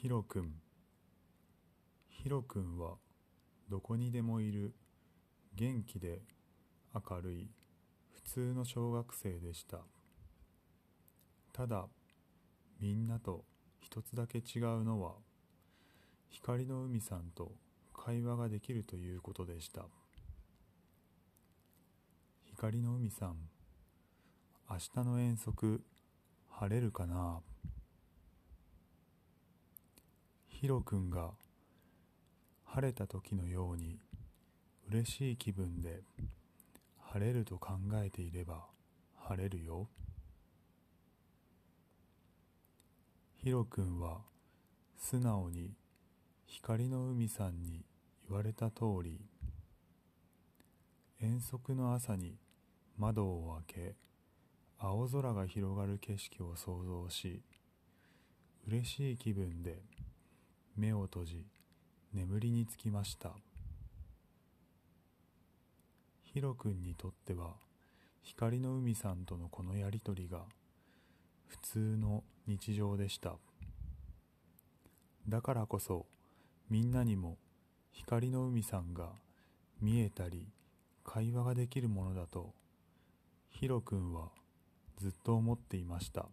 ヒロくんヒロくんはどこにでもいる。元気で明るい。普通の小学生でした。ただみんなと一つだけ違うのは光の海さんと会話ができるということでした。光の海さん明日の遠足晴れるかな？ヒロ君が晴れた時のように嬉しい気分で晴れると考えていれば晴れるよ。ヒロ君は素直に光の海さんに言われた通り遠足の朝に窓を開け青空が広がる景色を想像し嬉しい気分で目を閉じ眠りにつきました。ヒロ君にとっては光の海さんとのこのやりとりが普通の日常でした。だからこそみんなにも光の海さんが見えたり会話ができるものだとヒロ君はずっと思っていました。